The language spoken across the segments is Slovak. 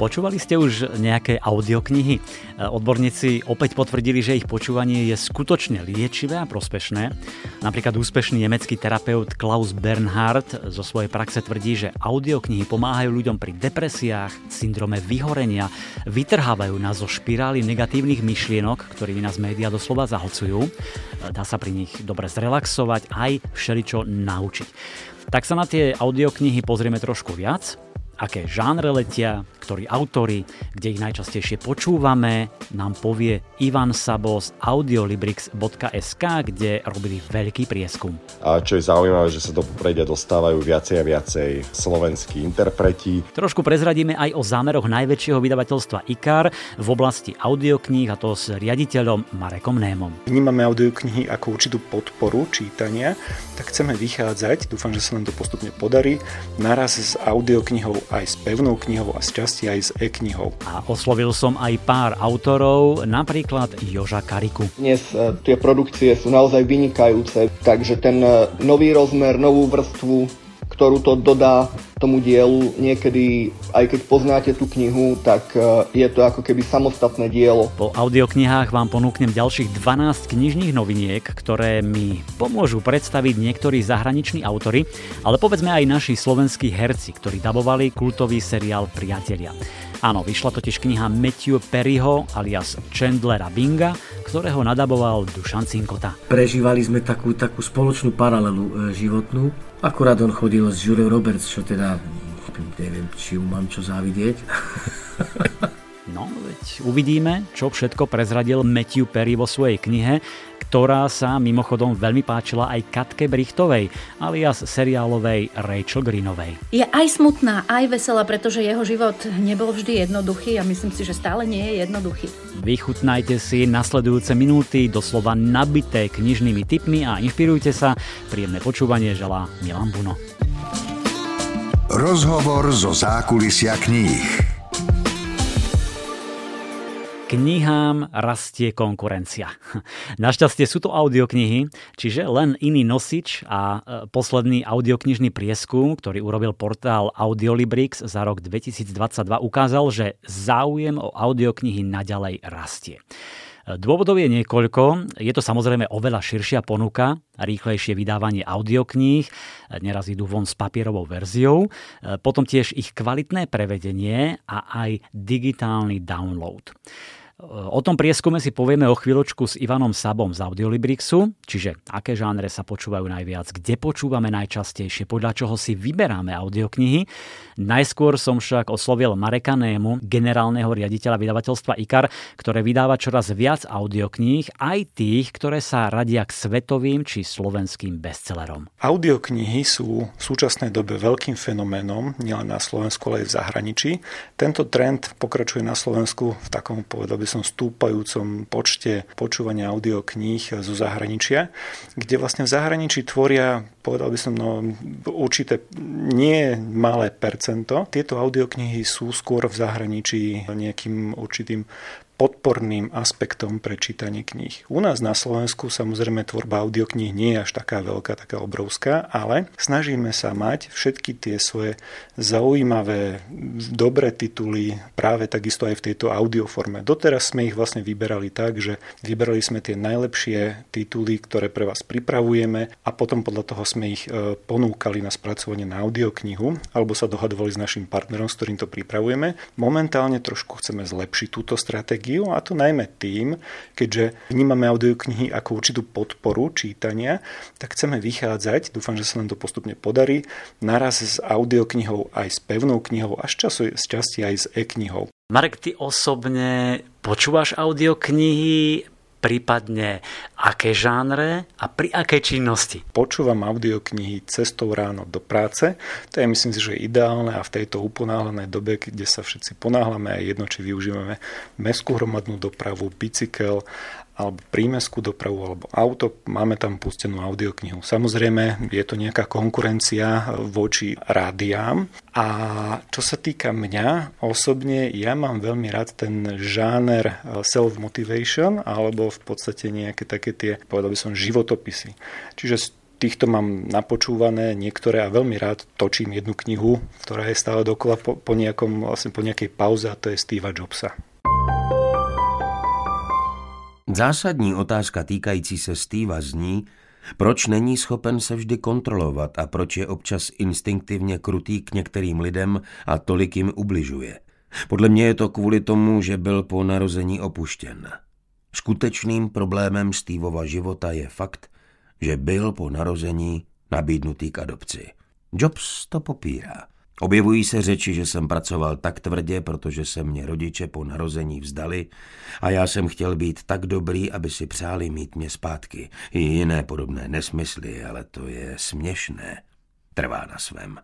Počúvali ste už nejaké audioknihy? Odborníci opäť potvrdili, že ich počúvanie je skutočne liečivé a prospešné. Napríklad úspešný nemecký terapeut Klaus Bernhard zo svojej praxe tvrdí, že audioknihy pomáhajú ľuďom pri depresiách, syndrome vyhorenia, vytrhávajú nás zo špirály negatívnych myšlienok, ktorými nás médiá doslova zahlcujú. Dá sa pri nich dobre zrelaxovať aj všeličo naučiť. Tak sa na tie audioknihy pozrieme trošku viac aké žánre letia, ktorí autory, kde ich najčastejšie počúvame, nám povie Ivan Sabo z audiolibrix.sk, kde robili veľký prieskum. A čo je zaujímavé, že sa do popredia dostávajú viacej a viacej slovenskí interpreti. Trošku prezradíme aj o zámeroch najväčšieho vydavateľstva IKAR v oblasti audiokníh a to s riaditeľom Marekom Némom. Vnímame audioknihy ako určitú podporu čítania, tak chceme vychádzať, dúfam, že sa nám to postupne podarí, naraz s audioknihou aj s pevnou knihou a z časti aj s e-knihou. A oslovil som aj pár autorov, napríklad Joža Kariku. Dnes e, tie produkcie sú naozaj vynikajúce, takže ten e, nový rozmer, novú vrstvu ktorú to dodá tomu dielu. Niekedy, aj keď poznáte tú knihu, tak e, je to ako keby samostatné dielo. Po audioknihách vám ponúknem ďalších 12 knižných noviniek, ktoré mi pomôžu predstaviť niektorí zahraniční autory, ale povedzme aj naši slovenskí herci, ktorí dabovali kultový seriál Priatelia. Áno, vyšla totiž kniha Matthew Perryho alias Chandlera Binga, ktorého nadaboval Dušan Cinkota. Prežívali sme takú, takú spoločnú paralelu e, životnú. Akurát on chodil s Julia Roberts, čo teda neviem, či ju mám čo závidieť. No, veď uvidíme, čo všetko prezradil Matthew Perry vo svojej knihe, ktorá sa mimochodom veľmi páčila aj Katke Brichtovej, alias seriálovej Rachel Greenovej. Je aj smutná, aj veselá, pretože jeho život nebol vždy jednoduchý a myslím si, že stále nie je jednoduchý. Vychutnajte si nasledujúce minúty doslova nabité knižnými tipmi a inšpirujte sa. Príjemné počúvanie želá Milan Buno. Rozhovor zo zákulisia kníh knihám rastie konkurencia. Našťastie sú to audioknihy, čiže len iný nosič a e, posledný audioknižný prieskum, ktorý urobil portál Audiolibrix za rok 2022 ukázal, že záujem o audioknihy naďalej rastie. E, dôvodov je niekoľko. Je to samozrejme oveľa širšia ponuka, rýchlejšie vydávanie audiokníh, e, neraz idú von s papierovou verziou, potom tiež ich kvalitné prevedenie a aj digitálny download. O tom prieskume si povieme o chvíľočku s Ivanom Sabom z Audiolibrixu, čiže aké žánre sa počúvajú najviac, kde počúvame najčastejšie, podľa čoho si vyberáme audioknihy. Najskôr som však oslovil Mareka Nému, generálneho riaditeľa vydavateľstva IKAR, ktoré vydáva čoraz viac audiokníh, aj tých, ktoré sa radia k svetovým či slovenským bestsellerom. Audioknihy sú v súčasnej dobe veľkým fenoménom, nielen na Slovensku, ale aj v zahraničí. Tento trend pokračuje na Slovensku v takom, povedal by som stúpajúcom počte počúvania audiokníh zo zahraničia, kde vlastne v zahraničí tvoria, povedal by som, no, určité nie malé percento. Tieto audioknihy sú skôr v zahraničí nejakým určitým podporným aspektom pre čítanie kníh. U nás na Slovensku samozrejme tvorba audiokníh nie je až taká veľká, taká obrovská, ale snažíme sa mať všetky tie svoje zaujímavé, dobré tituly práve takisto aj v tejto audioforme. Doteraz sme ich vlastne vyberali tak, že vyberali sme tie najlepšie tituly, ktoré pre vás pripravujeme a potom podľa toho sme ich e, ponúkali na spracovanie na audioknihu alebo sa dohadovali s našim partnerom, s ktorým to pripravujeme. Momentálne trošku chceme zlepšiť túto stratégiu stratégiu a to najmä tým, keďže vnímame audioknihy ako určitú podporu čítania, tak chceme vychádzať, dúfam, že sa nám to postupne podarí, naraz s audioknihou aj s pevnou knihou a z, času, z časti aj s e-knihou. Marek, ty osobne počúvaš audioknihy, prípadne aké žánre a pri akej činnosti? Počúvam audioknihy cestou ráno do práce. To je myslím si, že ideálne a v tejto uponáhľanej dobe, kde sa všetci ponáhľame, aj jedno, či využívame mestskú hromadnú dopravu, bicykel alebo prímeskú dopravu, alebo auto, máme tam pustenú audioknihu. Samozrejme, je to nejaká konkurencia voči rádiám. A čo sa týka mňa osobne, ja mám veľmi rád ten žáner self-motivation, alebo v podstate nejaké také tie, povedal by som, životopisy. Čiže týchto mám napočúvané niektoré a veľmi rád točím jednu knihu, ktorá je stále dokola po, po, nejakom, vlastne po nejakej pauze a to je Steva Jobsa. Zásadní otázka týkající se Steva zní, proč není schopen se vždy kontrolovat a proč je občas instinktivně krutý k některým lidem a tolik jim ubližuje. Podle mě je to kvůli tomu, že byl po narození opuštěn. Skutečným problémem Stevova života je fakt, že byl po narození nabídnutý k adopci. Jobs to popírá. Objevují se řeči, že jsem pracoval tak tvrdě, protože se mě rodiče po narození vzdali a já jsem chtěl být tak dobrý, aby si přáli mít mě zpátky. I jiné podobné nesmysly, ale to je směšné. Trvá na svém.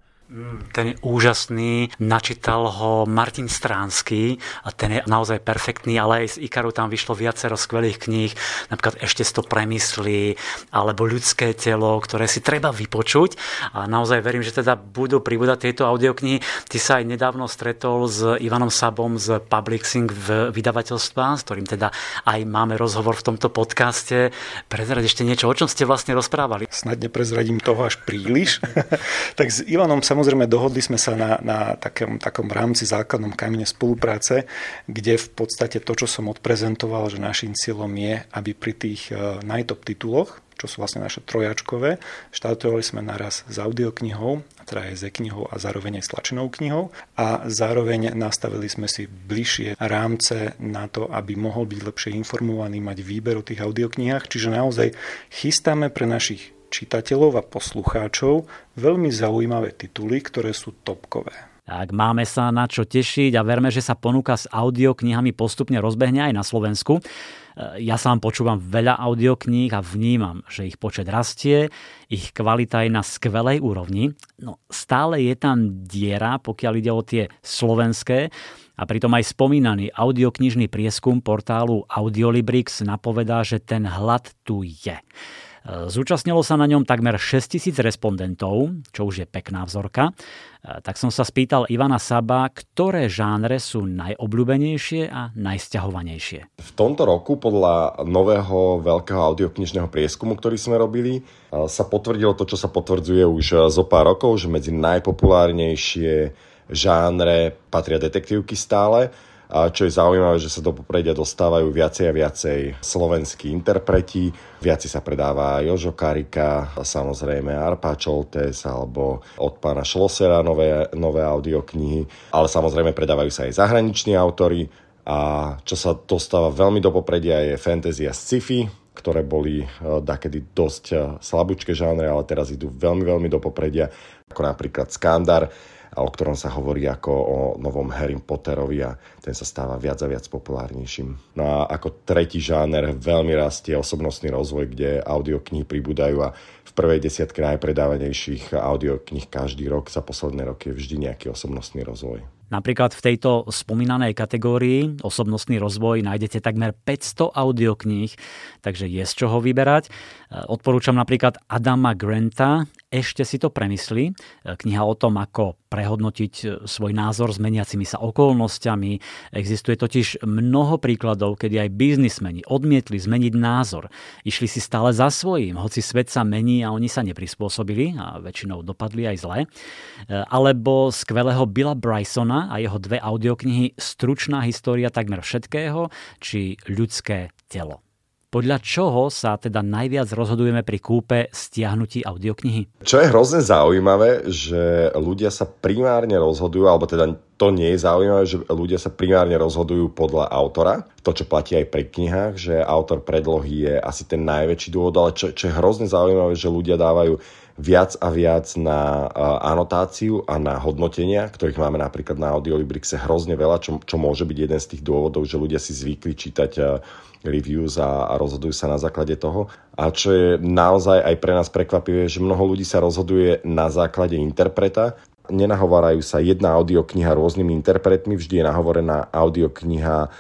Ten je úžasný, načítal ho Martin Stránsky a ten je naozaj perfektný, ale aj z Ikaru tam vyšlo viacero skvelých kníh, napríklad Ešte to premyslí, alebo Ľudské telo, ktoré si treba vypočuť a naozaj verím, že teda budú pribúdať tieto audioknihy. Ty sa aj nedávno stretol s Ivanom Sabom z Publixing v vydavateľstva, s ktorým teda aj máme rozhovor v tomto podcaste. Prezrať ešte niečo, o čom ste vlastne rozprávali? Snad neprezradím toho až príliš. tak s Ivanom sa samozrejme dohodli sme sa na, na takom, takom rámci základnom kamene spolupráce, kde v podstate to, čo som odprezentoval, že našim cieľom je, aby pri tých e, najtop tituloch, čo sú vlastne naše trojačkové. Štartovali sme naraz s audioknihou, teda aj s knihou a zároveň aj s tlačenou knihou a zároveň nastavili sme si bližšie rámce na to, aby mohol byť lepšie informovaný, mať výber o tých audioknihách. Čiže naozaj chystáme pre našich čitateľov a poslucháčov veľmi zaujímavé tituly, ktoré sú topkové. Tak máme sa na čo tešiť a verme, že sa ponuka s audioknihami postupne rozbehne aj na Slovensku. Ja sám počúvam veľa audiokníh a vnímam, že ich počet rastie, ich kvalita je na skvelej úrovni. No stále je tam diera, pokiaľ ide o tie slovenské, a pritom aj spomínaný audioknižný prieskum portálu Audiolibrix napovedá, že ten hlad tu je. Zúčastnilo sa na ňom takmer 6000 respondentov, čo už je pekná vzorka. Tak som sa spýtal Ivana Saba, ktoré žánre sú najobľúbenejšie a najsťahovanejšie. V tomto roku podľa nového veľkého audioknižného prieskumu, ktorý sme robili, sa potvrdilo to, čo sa potvrdzuje už zo pár rokov, že medzi najpopulárnejšie žánre patria detektívky stále a čo je zaujímavé, že sa do popredia dostávajú viacej a viacej slovenskí interpreti. Viaci sa predáva Jožo Karika, samozrejme Arpa Čoltes alebo od pána Šlosera nové, nové audioknihy. Ale samozrejme predávajú sa aj zahraniční autory. A čo sa dostáva veľmi do popredia je fantasy a sci-fi, ktoré boli eh, dakedy dosť eh, slabúčke žánre, ale teraz idú veľmi, veľmi do popredia, ako napríklad Skandar, a o ktorom sa hovorí ako o novom Harry Potterovi a ten sa stáva viac a viac populárnejším. No a ako tretí žáner veľmi rastie osobnostný rozvoj, kde audioknihy pribúdajú a v prvej desiatke najpredávanejších audiokníh každý rok za posledné roky je vždy nejaký osobnostný rozvoj. Napríklad v tejto spomínanej kategórii osobnostný rozvoj nájdete takmer 500 audiokníh, takže je z čoho vyberať. Odporúčam napríklad Adama Granta ešte si to premysli. E, kniha o tom, ako prehodnotiť e, svoj názor s meniacimi sa okolnostiami. Existuje totiž mnoho príkladov, kedy aj biznismeni odmietli zmeniť názor. Išli si stále za svojím, hoci svet sa mení a oni sa neprispôsobili a väčšinou dopadli aj zle. E, alebo skvelého Billa Brysona a jeho dve audioknihy Stručná história takmer všetkého či Ľudské telo. Podľa čoho sa teda najviac rozhodujeme pri kúpe stiahnutí audioknihy? Čo je hrozne zaujímavé, že ľudia sa primárne rozhodujú, alebo teda to nie je zaujímavé, že ľudia sa primárne rozhodujú podľa autora. To, čo platí aj pri knihách, že autor predlohy je asi ten najväčší dôvod, ale čo, čo je hrozne zaujímavé, že ľudia dávajú viac a viac na anotáciu a na hodnotenia, ktorých máme napríklad na Audiolibrixe hrozne veľa, čo, čo môže byť jeden z tých dôvodov, že ľudia si zvykli čítať reviews a, a rozhodujú sa na základe toho. A čo je naozaj aj pre nás prekvapivé, že mnoho ľudí sa rozhoduje na základe interpreta. Nenahovárajú sa. Jedna audiokniha rôznymi interpretmi, vždy je nahovorená audiokniha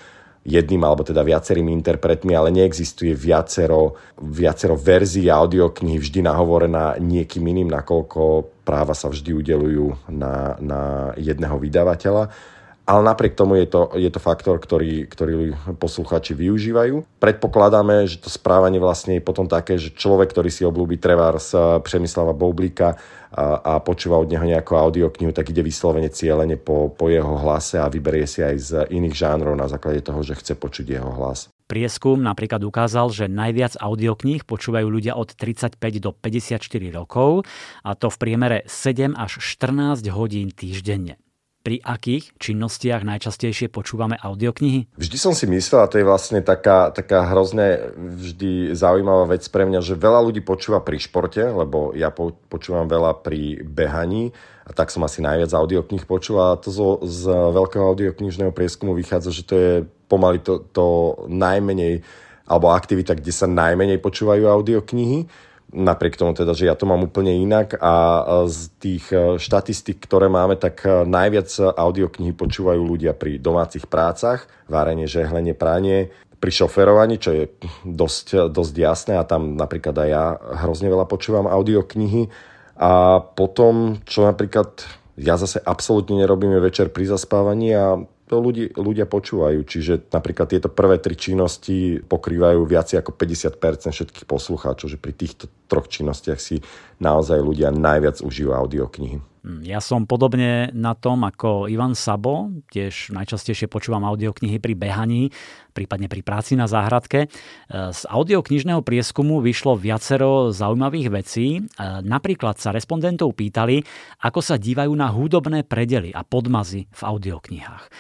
jedným alebo teda viacerými interpretmi, ale neexistuje viacero, viacero verzií audioknihy vždy nahovorená niekým iným, nakoľko práva sa vždy udelujú na, na jedného vydavateľa ale napriek tomu je to, je to faktor, ktorý, ktorý posluchači využívajú. Predpokladáme, že to správanie vlastne je potom také, že človek, ktorý si oblúbi Trevars Přemyslava Boublíka a, a počúva od neho nejakú audioknihu, tak ide vyslovene cieľene po, po jeho hlase a vyberie si aj z iných žánrov na základe toho, že chce počuť jeho hlas. Prieskum napríklad ukázal, že najviac audiokníh počúvajú ľudia od 35 do 54 rokov a to v priemere 7 až 14 hodín týždenne pri akých činnostiach najčastejšie počúvame audioknihy? Vždy som si myslel, a to je vlastne taká, taká hrozne vždy zaujímavá vec pre mňa, že veľa ľudí počúva pri športe, lebo ja po, počúvam veľa pri behaní a tak som asi najviac audiokníh počul a to zo, z veľkého audioknižného prieskumu vychádza, že to je pomaly to, to najmenej alebo aktivita, kde sa najmenej počúvajú audioknihy napriek tomu teda, že ja to mám úplne inak a z tých e, štatistik, ktoré máme, tak e, najviac audioknihy počúvajú ľudia pri domácich prácach, várenie, žehlenie, pranie, pri šoferovaní, čo je dosť, dosť jasné a tam napríklad aj ja hrozne veľa počúvam audioknihy. A potom, čo napríklad ja zase absolútne nerobíme večer pri zaspávaní a to ľudí, ľudia počúvajú. Čiže napríklad tieto prvé tri činnosti pokrývajú viac ako 50% všetkých poslucháčov, že pri týchto troch činnostiach si naozaj ľudia najviac užívajú audioknihy. Hm, ja som podobne na tom ako Ivan Sabo, tiež najčastejšie počúvam audioknihy pri behaní, prípadne pri práci na záhradke. E, z audioknižného prieskumu vyšlo viacero zaujímavých vecí. E, napríklad sa respondentov pýtali, ako sa dívajú na hudobné predely a podmazy v audioknihách. E,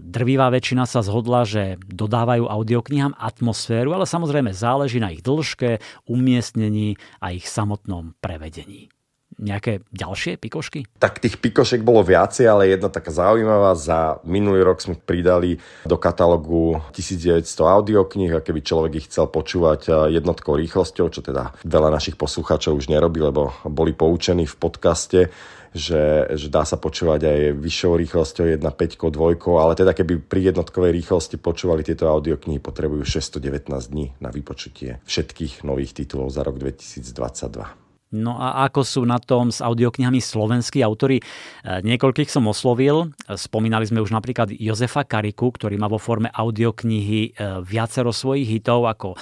drvivá väčšina sa zhodla, že dodávajú audioknihám atmosféru, ale samozrejme záleží na ich dĺžke, umiestnení a ich samotnom prevedení nejaké ďalšie pikošky? Tak tých pikošek bolo viacej, ale jedna taká zaujímavá. Za minulý rok sme pridali do katalógu 1900 audiokníh a keby človek ich chcel počúvať eh, jednotkou rýchlosťou, čo teda veľa našich poslucháčov už nerobí, lebo boli poučení v podcaste, že, že dá sa počúvať aj vyššou rýchlosťou 1.5, 2, ale teda keby pri jednotkovej rýchlosti počúvali tieto audioknihy, potrebujú 619 dní na vypočutie všetkých nových titulov za rok 2022. No a ako sú na tom s audioknihami slovenskí autory? E, niekoľkých som oslovil. Spomínali sme už napríklad Jozefa Kariku, ktorý má vo forme audioknihy e, viacero svojich hitov ako e,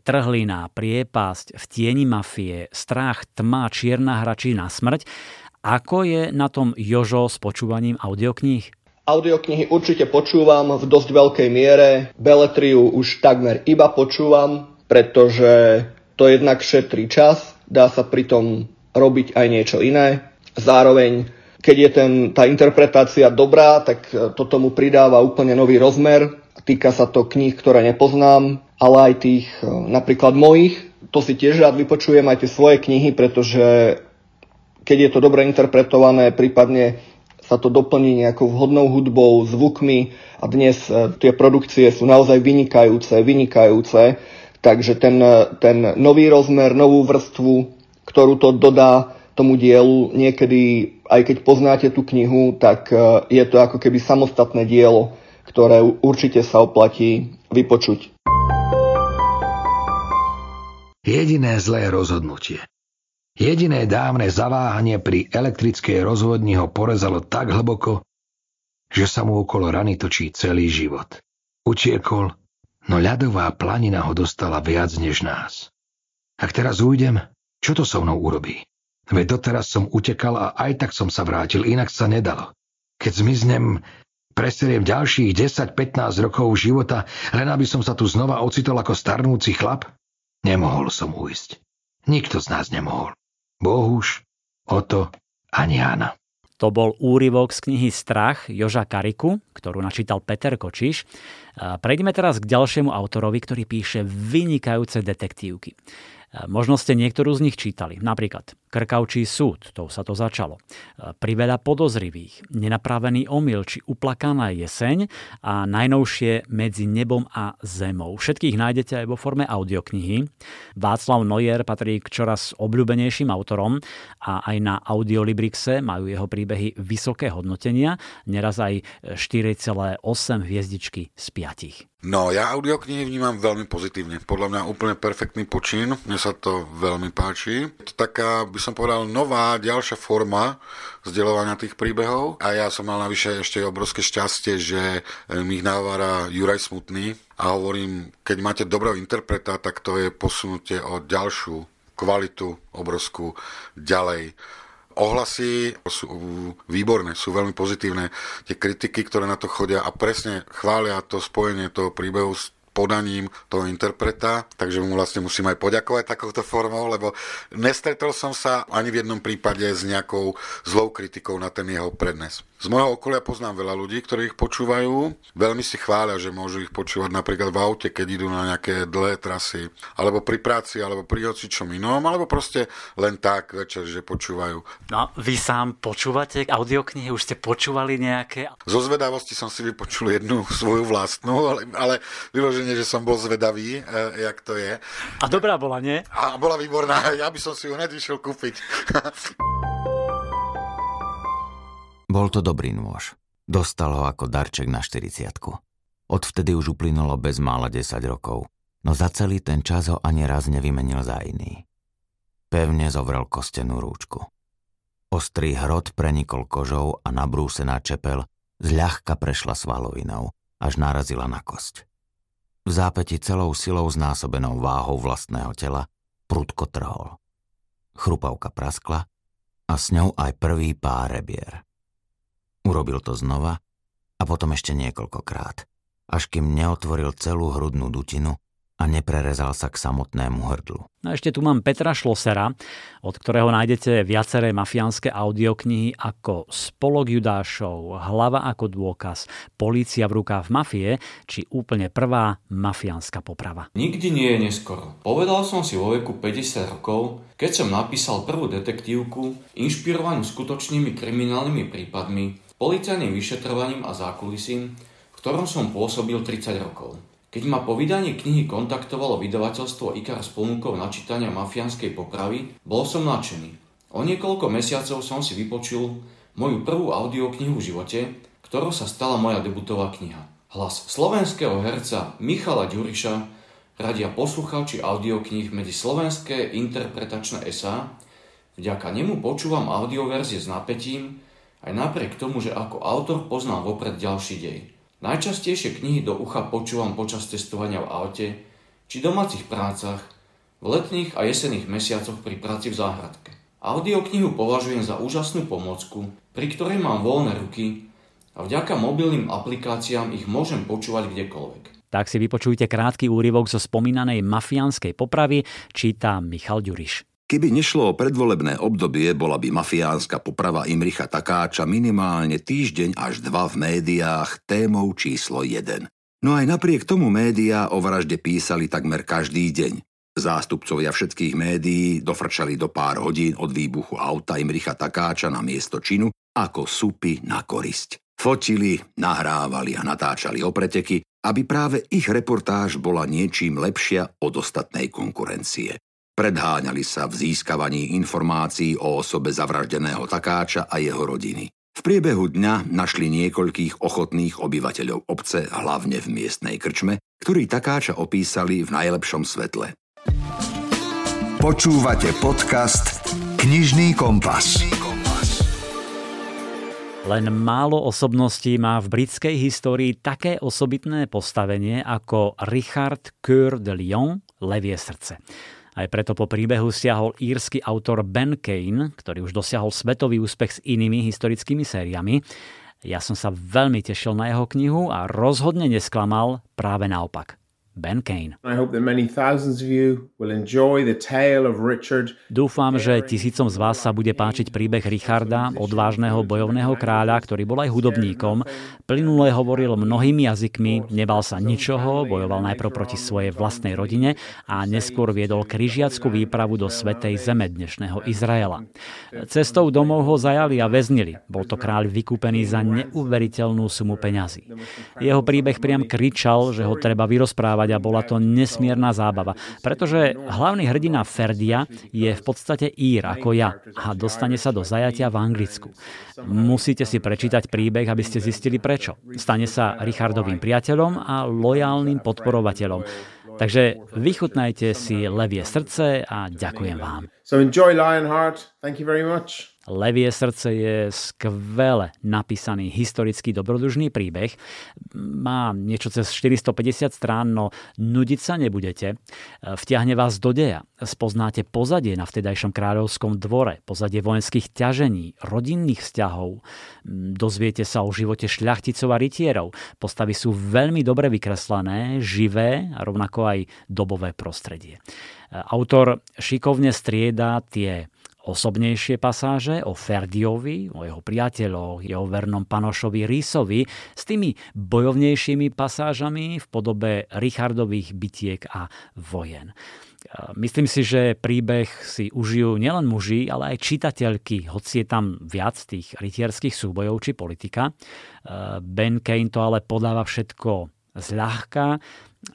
Trhlina, Priepasť, V tieni mafie, Strach, Tma, Čierna hra či Na smrť. Ako je na tom Jožo s počúvaním audiokníh? Audioknihy určite počúvam v dosť veľkej miere. Beletriu už takmer iba počúvam, pretože to jednak šetrí čas dá sa pritom robiť aj niečo iné. Zároveň, keď je ten, tá interpretácia dobrá, tak e, to tomu pridáva úplne nový rozmer. Týka sa to kníh, ktoré nepoznám, ale aj tých e, napríklad mojich. To si tiež rád vypočujem aj tie svoje knihy, pretože keď je to dobre interpretované, prípadne sa to doplní nejakou vhodnou hudbou, zvukmi a dnes e, tie produkcie sú naozaj vynikajúce, vynikajúce Takže ten, ten nový rozmer, novú vrstvu, ktorú to dodá tomu dielu, niekedy, aj keď poznáte tú knihu, tak e, je to ako keby samostatné dielo, ktoré určite sa oplatí vypočuť. Jediné zlé rozhodnutie. Jediné dávne zaváhanie pri elektrickej rozvodni ho porezalo tak hlboko, že sa mu okolo rany točí celý život. Utiekol, no ľadová planina ho dostala viac než nás. Ak teraz ujdem, čo to so mnou urobí? Veď doteraz som utekal a aj tak som sa vrátil, inak sa nedalo. Keď zmiznem, preseriem ďalších 10-15 rokov života, len aby som sa tu znova ocitol ako starnúci chlap? Nemohol som ujsť. Nikto z nás nemohol. Bohuž, Oto ani Jana. To bol úryvok z knihy Strach Joža Kariku, ktorú načítal Peter Kočiš. Prejdeme teraz k ďalšiemu autorovi, ktorý píše vynikajúce detektívky. Možno ste niektorú z nich čítali. Napríklad Krkavčí súd, to sa to začalo. Priveľa podozrivých, nenapravený omyl či uplakaná jeseň a najnovšie Medzi nebom a zemou. Všetkých nájdete aj vo forme audioknihy. Václav Noyer patrí k čoraz obľúbenejším autorom a aj na Audiolibrixe majú jeho príbehy vysoké hodnotenia, neraz aj 4,8 hviezdičky z 5. No, ja audioknihy vnímam veľmi pozitívne. Podľa mňa úplne perfektný počin. Mne sa to veľmi páči. Je to taká, by som povedal, nová, ďalšia forma vzdelovania tých príbehov. A ja som mal navyše ešte obrovské šťastie, že mi ich návára Juraj Smutný. A hovorím, keď máte dobrého interpreta, tak to je posunutie o ďalšiu kvalitu obrovskú ďalej. Ohlasy sú výborné, sú veľmi pozitívne. Tie kritiky, ktoré na to chodia a presne chvália to spojenie toho príbehu s podaním toho interpreta, takže mu vlastne musím aj poďakovať takouto formou, lebo nestretol som sa ani v jednom prípade s nejakou zlou kritikou na ten jeho prednes. Z môjho okolia poznám veľa ľudí, ktorí ich počúvajú. Veľmi si chvália, že môžu ich počúvať napríklad v aute, keď idú na nejaké dlhé trasy, alebo pri práci, alebo pri hocičom inom, alebo proste len tak večer, že počúvajú. No, vy sám počúvate audioknihy? Už ste počúvali nejaké? Zo zvedavosti som si vypočul jednu svoju vlastnú, ale, ale vyloženie, že som bol zvedavý, e, jak to je. A dobrá bola, nie? A bola výborná. Ja by som si ju hneď išiel kúpiť. Bol to dobrý nôž. Dostal ho ako darček na 40 Odvtedy už uplynulo bezmála 10 rokov, no za celý ten čas ho ani raz nevymenil za iný. Pevne zovrel kostenú rúčku. Ostrý hrot prenikol kožou a nabrúsená čepel zľahka prešla svalovinou, až narazila na kosť. V zápäti celou silou znásobenou váhou vlastného tela prudko trhol. Chrupavka praskla a s ňou aj prvý pár rebier. Urobil to znova a potom ešte niekoľkokrát, až kým neotvoril celú hrudnú dutinu a neprerezal sa k samotnému hrdlu. No a ešte tu mám Petra Šlosera, od ktorého nájdete viaceré mafiánske audioknihy ako Spolok Judášov, Hlava ako dôkaz, Polícia v rukách mafie, či úplne prvá mafiánska poprava. Nikdy nie je neskoro. Povedal som si vo veku 50 rokov, keď som napísal prvú detektívku, inšpirovanú skutočnými kriminálnymi prípadmi, policajným vyšetrovaním a zákulisím, v ktorom som pôsobil 30 rokov. Keď ma po vydaní knihy kontaktovalo vydavateľstvo IKAR s ponukou načítania mafiánskej popravy, bol som nadšený. O niekoľko mesiacov som si vypočul moju prvú audioknihu v živote, ktorou sa stala moja debutová kniha. Hlas slovenského herca Michala Ďuriša radia poslucháči audiokníh medzi slovenské interpretačné esá. Vďaka nemu počúvam audioverzie s napätím, aj napriek tomu, že ako autor poznám vopred ďalší dej. Najčastejšie knihy do ucha počúvam počas testovania v aute či domácich prácach, v letných a jesenných mesiacoch pri práci v záhradke. Audioknihu považujem za úžasnú pomocku, pri ktorej mám voľné ruky a vďaka mobilným aplikáciám ich môžem počúvať kdekoľvek. Tak si vypočujte krátky úryvok zo spomínanej mafiánskej popravy, číta Michal Ďuriš. Keby nešlo o predvolebné obdobie, bola by mafiánska poprava Imricha Takáča minimálne týždeň až dva v médiách témou číslo 1. No aj napriek tomu médiá o vražde písali takmer každý deň. Zástupcovia všetkých médií dofrčali do pár hodín od výbuchu auta Imricha Takáča na miesto činu ako supy na korisť. Fotili, nahrávali a natáčali opreteky, aby práve ich reportáž bola niečím lepšia od ostatnej konkurencie. Predháňali sa v získavaní informácií o osobe zavraždeného takáča a jeho rodiny. V priebehu dňa našli niekoľkých ochotných obyvateľov obce, hlavne v miestnej krčme, ktorí takáča opísali v najlepšom svetle. Počúvate podcast Knižný kompas. Len málo osobností má v britskej histórii také osobitné postavenie ako Richard Coeur de Lion, Levie srdce. Aj preto po príbehu stiahol írsky autor Ben Kane, ktorý už dosiahol svetový úspech s inými historickými sériami. Ja som sa veľmi tešil na jeho knihu a rozhodne nesklamal práve naopak. Dúfam, že tisícom z vás sa bude páčiť príbeh Richarda, odvážneho bojovného kráľa, ktorý bol aj hudobníkom. Plynule hovoril mnohými jazykmi, nebal sa ničoho, bojoval najprv proti svojej vlastnej rodine a neskôr viedol križiackú výpravu do Svetej zeme dnešného Izraela. Cestou domov ho zajali a väznili. Bol to kráľ vykúpený za neuveriteľnú sumu peňazí. Jeho príbeh priam kričal, že ho treba vyrozprávať rozprávať a bola to nesmierna zábava. Pretože hlavný hrdina Ferdia je v podstate Ír ako ja a dostane sa do zajatia v Anglicku. Musíte si prečítať príbeh, aby ste zistili prečo. Stane sa Richardovým priateľom a lojálnym podporovateľom. Takže vychutnajte si levie srdce a ďakujem vám. So enjoy Lionheart. Thank you very much. Levie srdce je skvele napísaný historický dobrodružný príbeh. Má niečo cez 450 strán, no nudiť sa nebudete. Vtiahne vás do deja. Spoznáte pozadie na vtedajšom kráľovskom dvore, pozadie vojenských ťažení, rodinných vzťahov. Dozviete sa o živote šľachticov a rytierov. Postavy sú veľmi dobre vykreslené, živé a rovnako aj dobové prostredie. Autor šikovne strieda tie osobnejšie pasáže o Ferdiovi, o jeho priateľoch, jeho vernom panošovi Rísovi s tými bojovnejšími pasážami v podobe Richardových bitiek a vojen. Myslím si, že príbeh si užijú nielen muži, ale aj čitateľky, hoci je tam viac tých rytierských súbojov či politika. Ben Kane to ale podáva všetko zľahka,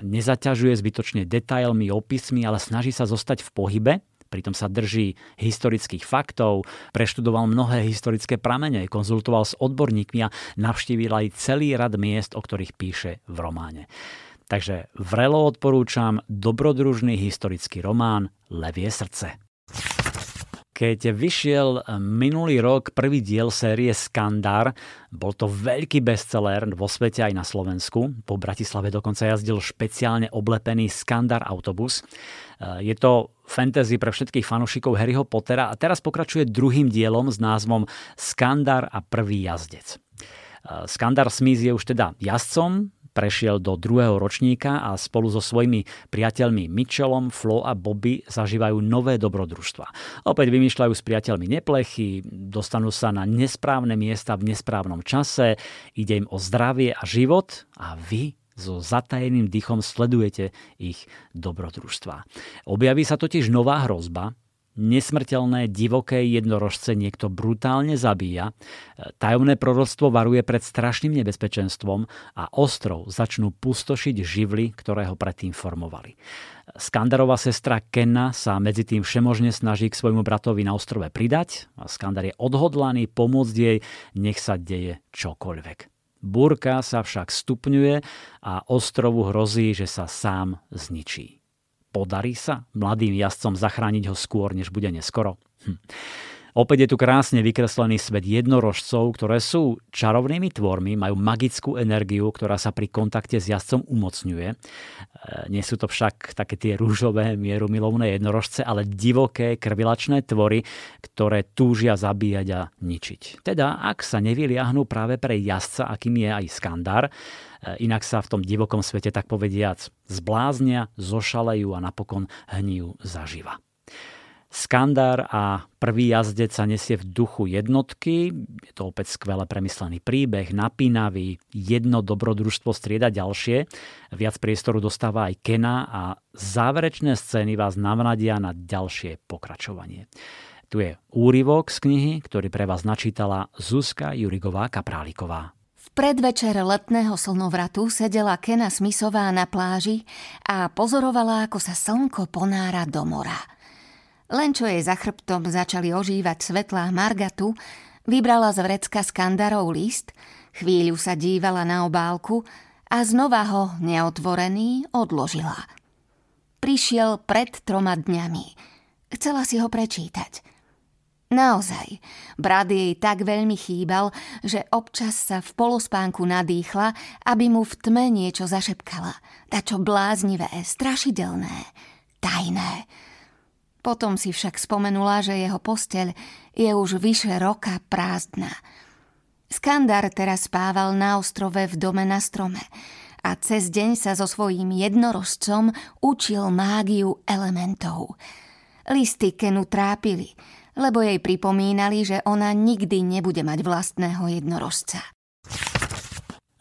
nezaťažuje zbytočne detailmi, opismi, ale snaží sa zostať v pohybe pritom sa drží historických faktov, preštudoval mnohé historické pramene, konzultoval s odborníkmi a navštívil aj celý rad miest, o ktorých píše v románe. Takže vrelo odporúčam dobrodružný historický román Levie srdce. Keď vyšiel minulý rok prvý diel série Skandar, bol to veľký bestseller vo svete aj na Slovensku. Po Bratislave dokonca jazdil špeciálne oblepený Skandar autobus. Je to fantasy pre všetkých fanúšikov Harryho Pottera a teraz pokračuje druhým dielom s názvom Skandar a prvý jazdec. Skandar Smith je už teda jazdcom, prešiel do druhého ročníka a spolu so svojimi priateľmi Mitchellom, Flo a Bobby zažívajú nové dobrodružstva. Opäť vymýšľajú s priateľmi neplechy, dostanú sa na nesprávne miesta v nesprávnom čase, ide im o zdravie a život a vy so zatajeným dychom sledujete ich dobrodružstva. Objaví sa totiž nová hrozba, nesmrteľné divoké jednorožce niekto brutálne zabíja, tajomné proroctvo varuje pred strašným nebezpečenstvom a ostrov začnú pustošiť živly, ktoré ho predtým formovali. Skandarová sestra Kenna sa medzi tým všemožne snaží k svojmu bratovi na ostrove pridať a Skandar je odhodlaný pomôcť jej, nech sa deje čokoľvek. Búrka sa však stupňuje a ostrovu hrozí, že sa sám zničí. Podarí sa mladým jazdcom zachrániť ho skôr, než bude neskoro? Hm. Opäť je tu krásne vykreslený svet jednorožcov, ktoré sú čarovnými tvormi, majú magickú energiu, ktorá sa pri kontakte s jazdcom umocňuje. E, nie sú to však také tie rúžové, mierumilovné jednorožce, ale divoké, krvilačné tvory, ktoré túžia zabíjať a ničiť. Teda, ak sa nevyliahnú práve pre jazdca, akým je aj skandár, e, inak sa v tom divokom svete, tak povediac, zbláznia, zošalejú a napokon hnijú zaživa. Skandár a prvý jazdec sa nesie v duchu jednotky. Je to opäť skvelé premyslený príbeh, napínavý, jedno dobrodružstvo strieda ďalšie. Viac priestoru dostáva aj Kena a záverečné scény vás navnadia na ďalšie pokračovanie. Tu je úryvok z knihy, ktorý pre vás načítala Zuzka Jurigová Kapráliková. V predvečer letného slnovratu sedela Kena Smithová na pláži a pozorovala, ako sa slnko ponára do mora – len čo jej za chrbtom začali ožívať svetlá Margatu, vybrala z vrecka skandarov list, chvíľu sa dívala na obálku a znova ho, neotvorený, odložila. Prišiel pred troma dňami. Chcela si ho prečítať. Naozaj, brat jej tak veľmi chýbal, že občas sa v polospánku nadýchla, aby mu v tme niečo zašepkala. Dačo bláznivé, strašidelné, tajné. Potom si však spomenula, že jeho posteľ je už vyše roka prázdna. Skandar teraz spával na ostrove v dome na strome a cez deň sa so svojím jednorožcom učil mágiu elementov. Listy Kenu trápili, lebo jej pripomínali, že ona nikdy nebude mať vlastného jednorožca.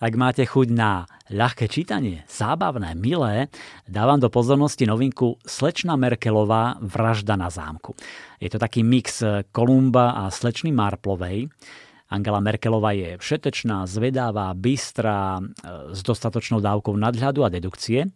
Ak máte chuť na ľahké čítanie, zábavné, milé, dávam do pozornosti novinku Slečna Merkelová Vražda na zámku. Je to taký mix Kolumba a Slečny Marplovej. Angela Merkelová je všetečná, zvedavá, bystrá, e, s dostatočnou dávkou nadhľadu a dedukcie.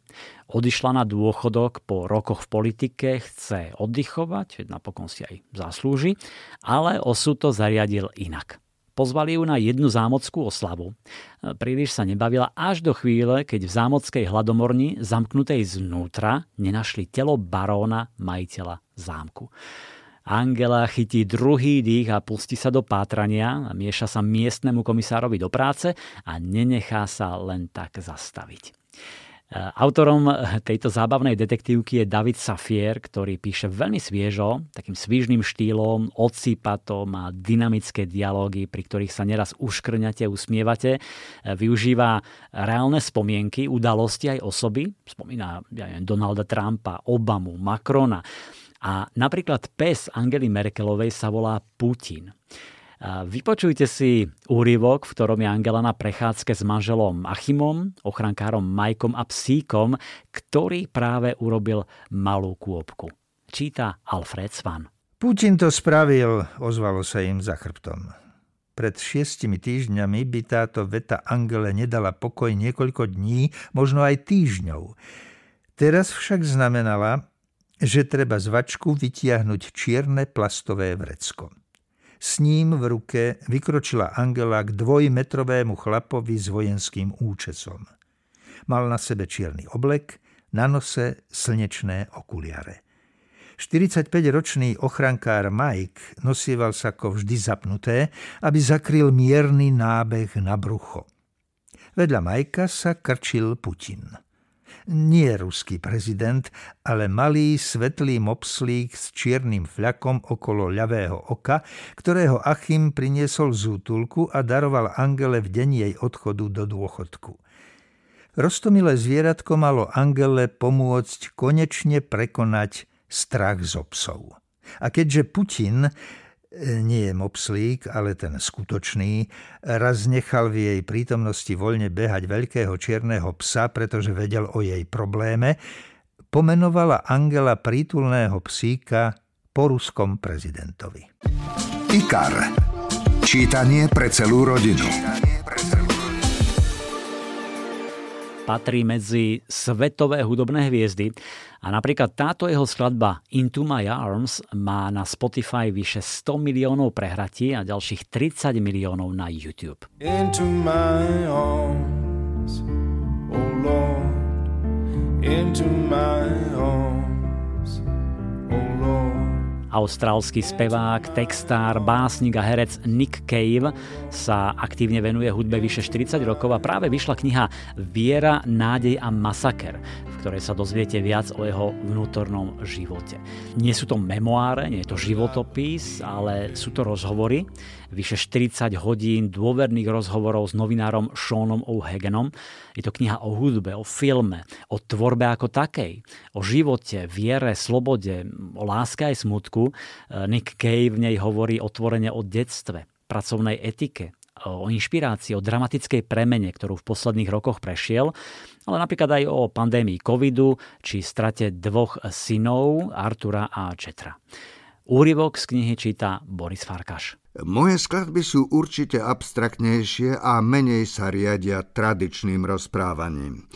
Odišla na dôchodok po rokoch v politike, chce oddychovať, napokon si aj zaslúži, ale osud to zariadil inak. Pozvali ju na jednu zámockú oslavu. E, príliš sa nebavila až do chvíle, keď v zámockej hladomorni, zamknutej znútra, nenašli telo baróna, majiteľa zámku. Angela chytí druhý dých a pustí sa do pátrania, mieša sa miestnemu komisárovi do práce a nenechá sa len tak zastaviť. Autorom tejto zábavnej detektívky je David Safier, ktorý píše veľmi sviežo, takým svížným štýlom, odsýpatom a dynamické dialógy, pri ktorých sa neraz uškrňate, usmievate. Využíva reálne spomienky, udalosti aj osoby. Spomína ja neviem, Donalda Trumpa, Obamu, Macrona. A napríklad pes Angely Merkelovej sa volá Putin. Vypočujte si úryvok, v ktorom je Angela na prechádzke s manželom Achimom, ochrankárom Majkom a psíkom, ktorý práve urobil malú kôpku. Číta Alfred Svan. Putin to spravil, ozvalo sa im za chrbtom. Pred šiestimi týždňami by táto veta Angele nedala pokoj niekoľko dní, možno aj týždňov. Teraz však znamenala, že treba z vačku vytiahnuť čierne plastové vrecko. S ním v ruke vykročila Angela k dvojmetrovému chlapovi s vojenským účesom. Mal na sebe čierny oblek, na nose slnečné okuliare. 45-ročný ochrankár Mike nosieval sa ako vždy zapnuté, aby zakryl mierny nábeh na brucho. Vedľa Majka sa krčil Putin nie ruský prezident, ale malý svetlý mopslík s čiernym fľakom okolo ľavého oka, ktorého Achim priniesol z útulku a daroval Angele v deň jej odchodu do dôchodku. Rostomilé zvieratko malo Angele pomôcť konečne prekonať strach zo psov. A keďže Putin nie je mopslík, ale ten skutočný, raz nechal v jej prítomnosti voľne behať veľkého čierneho psa, pretože vedel o jej probléme, pomenovala Angela prítulného psíka po ruskom prezidentovi. IKAR. Čítanie pre celú rodinu. Patrí medzi svetové hudobné hviezdy a napríklad táto jeho skladba Into My Arms má na Spotify vyše 100 miliónov prehratí a ďalších 30 miliónov na YouTube. Into my arms, oh Lord, into my Austrálsky spevák, textár, básnik a herec Nick Cave sa aktívne venuje hudbe vyše 40 rokov a práve vyšla kniha Viera, nádej a masaker, ktorej sa dozviete viac o jeho vnútornom živote. Nie sú to memoáre, nie je to životopis, ale sú to rozhovory. Vyše 40 hodín dôverných rozhovorov s novinárom Seanom O'Hagenom. Je to kniha o hudbe, o filme, o tvorbe ako takej, o živote, viere, slobode, o láske aj smutku. Nick Cave v nej hovorí otvorene o detstve, pracovnej etike, o inšpirácii, o dramatickej premene, ktorú v posledných rokoch prešiel, ale napríklad aj o pandémii covidu či strate dvoch synov Artura a Četra. Úryvok z knihy číta Boris Farkaš. Moje skladby sú určite abstraktnejšie a menej sa riadia tradičným rozprávaním.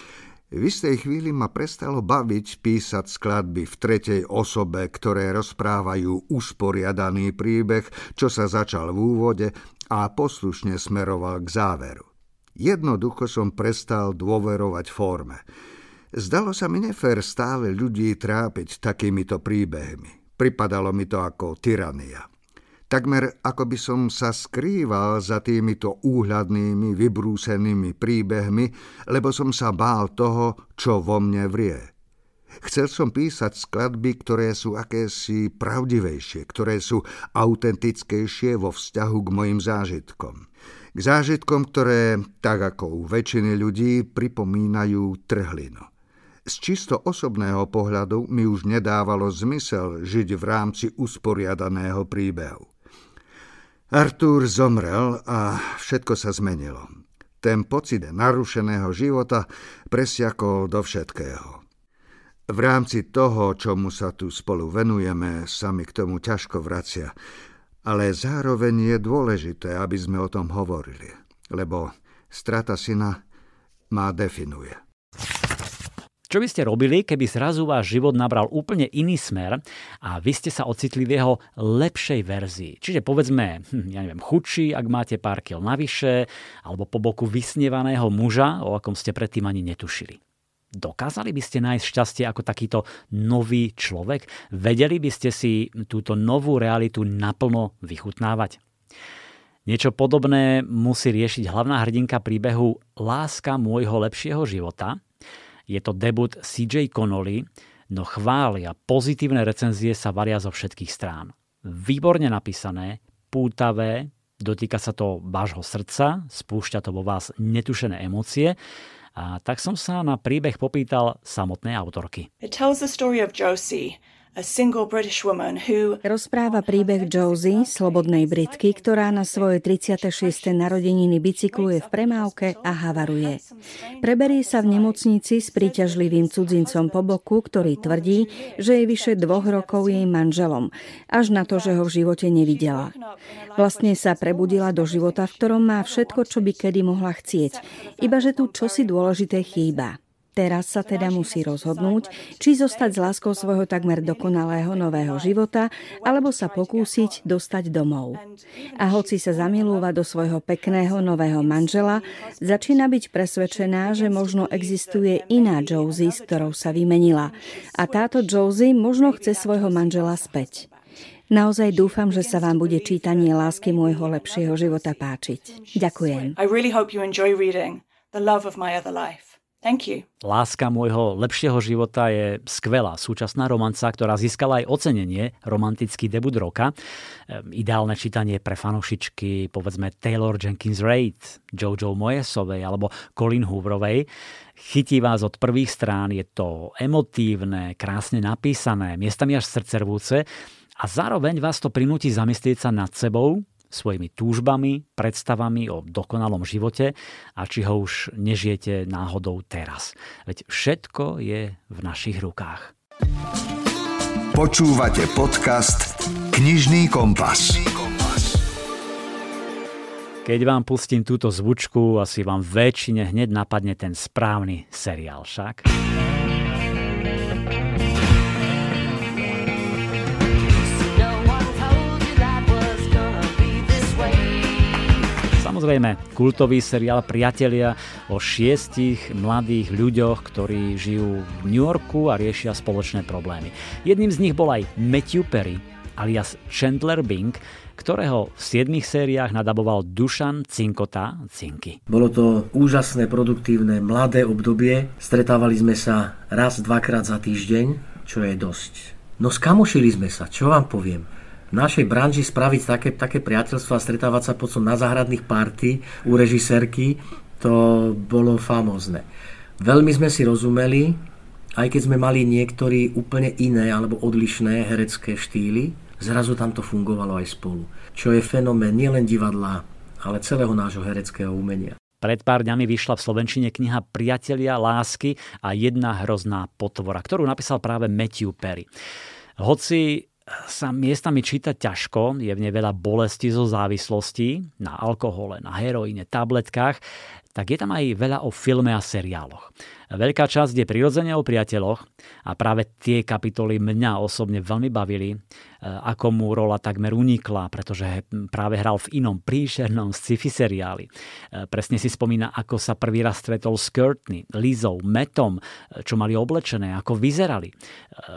V istej chvíli ma prestalo baviť písať skladby v tretej osobe, ktoré rozprávajú usporiadaný príbeh, čo sa začal v úvode a poslušne smeroval k záveru. Jednoducho som prestal dôverovať forme. Zdalo sa mi nefér stále ľudí trápiť takýmito príbehmi. Pripadalo mi to ako tyrania. Takmer ako by som sa skrýval za týmito úhľadnými, vybrúsenými príbehmi, lebo som sa bál toho, čo vo mne vrie. Chcel som písať skladby, ktoré sú akési pravdivejšie, ktoré sú autentickejšie vo vzťahu k mojim zážitkom. K zážitkom, ktoré, tak ako u väčšiny ľudí, pripomínajú trhlinu. Z čisto osobného pohľadu mi už nedávalo zmysel žiť v rámci usporiadaného príbehu. Artúr zomrel a všetko sa zmenilo. Ten pocit narušeného života presiakol do všetkého. V rámci toho, čomu sa tu spolu venujeme, sa mi k tomu ťažko vracia, ale zároveň je dôležité, aby sme o tom hovorili, lebo strata syna má definuje. Čo by ste robili, keby zrazu váš život nabral úplne iný smer a vy ste sa ocitli v jeho lepšej verzii? Čiže povedzme, hm, ja neviem, chudší, ak máte pár kil navyše, alebo po boku vysnievaného muža, o akom ste predtým ani netušili. Dokázali by ste nájsť šťastie ako takýto nový človek? Vedeli by ste si túto novú realitu naplno vychutnávať? Niečo podobné musí riešiť hlavná hrdinka príbehu Láska môjho lepšieho života, je to debut CJ Connolly, no chvály a pozitívne recenzie sa varia zo všetkých strán. Výborne napísané, pútavé, dotýka sa to vášho srdca, spúšťa to vo vás netušené emócie a tak som sa na príbeh popýtal samotnej autorky. It tells the story of Josie, Rozpráva príbeh Josie, slobodnej Britky, ktorá na svoje 36. narodeniny bicykluje v premávke a havaruje. Preberie sa v nemocnici s príťažlivým cudzincom po boku, ktorý tvrdí, že je vyše dvoch rokov jej manželom, až na to, že ho v živote nevidela. Vlastne sa prebudila do života, v ktorom má všetko, čo by kedy mohla chcieť, iba že tu čosi dôležité chýba. Teraz sa teda musí rozhodnúť, či zostať s láskou svojho takmer dokonalého nového života, alebo sa pokúsiť dostať domov. A hoci sa zamilúva do svojho pekného nového manžela, začína byť presvedčená, že možno existuje iná Josie, s ktorou sa vymenila. A táto Josie možno chce svojho manžela späť. Naozaj dúfam, že sa vám bude čítanie lásky môjho lepšieho života páčiť. Ďakujem. I really hope you enjoy reading The Love of My Other Life. Thank you. Láska môjho lepšieho života je skvelá súčasná romanca, ktorá získala aj ocenenie romantický debut roka. Ehm, ideálne čítanie pre fanúšičky, povedzme Taylor Jenkins Reid, Jojo Moyesovej alebo Colin Hooverovej. Chytí vás od prvých strán, je to emotívne, krásne napísané, miestami až srdcervúce a zároveň vás to prinúti zamyslieť sa nad sebou, svojimi túžbami, predstavami o dokonalom živote a či ho už nežijete náhodou teraz. Veď všetko je v našich rukách. Počúvate podcast Knižný kompas. Keď vám pustím túto zvučku, asi vám väčšine hneď napadne ten správny seriál však. Samozrejme, kultový seriál Priatelia o šiestich mladých ľuďoch, ktorí žijú v New Yorku a riešia spoločné problémy. Jedným z nich bol aj Matthew Perry, alias Chandler Bing, ktorého v siedmých sériách nadaboval Dušan Cinkota Cinky. Bolo to úžasné, produktívne, mladé obdobie. Stretávali sme sa raz, dvakrát za týždeň, čo je dosť. No skamošili sme sa, čo vám poviem v našej branži spraviť také, také priateľstvo a stretávať sa potom na záhradných party u režisérky, to bolo famózne. Veľmi sme si rozumeli, aj keď sme mali niektorí úplne iné alebo odlišné herecké štýly, zrazu tam to fungovalo aj spolu. Čo je fenomén nielen divadla, ale celého nášho hereckého umenia. Pred pár dňami vyšla v Slovenčine kniha Priatelia lásky a jedna hrozná potvora, ktorú napísal práve Matthew Perry. Hoci sa miestami číta ťažko, je v nej veľa bolesti zo závislostí na alkohole, na heroíne, tabletkách, tak je tam aj veľa o filme a seriáloch. Veľká časť je prirodzene o priateľoch a práve tie kapitoly mňa osobne veľmi bavili, Eh, ako mu rola takmer unikla, pretože práve hral v inom príšernom sci-fi seriáli. Eh, presne si spomína, ako sa prvý raz stretol s Courtney, Lizou, Metom, eh, čo mali oblečené, ako vyzerali.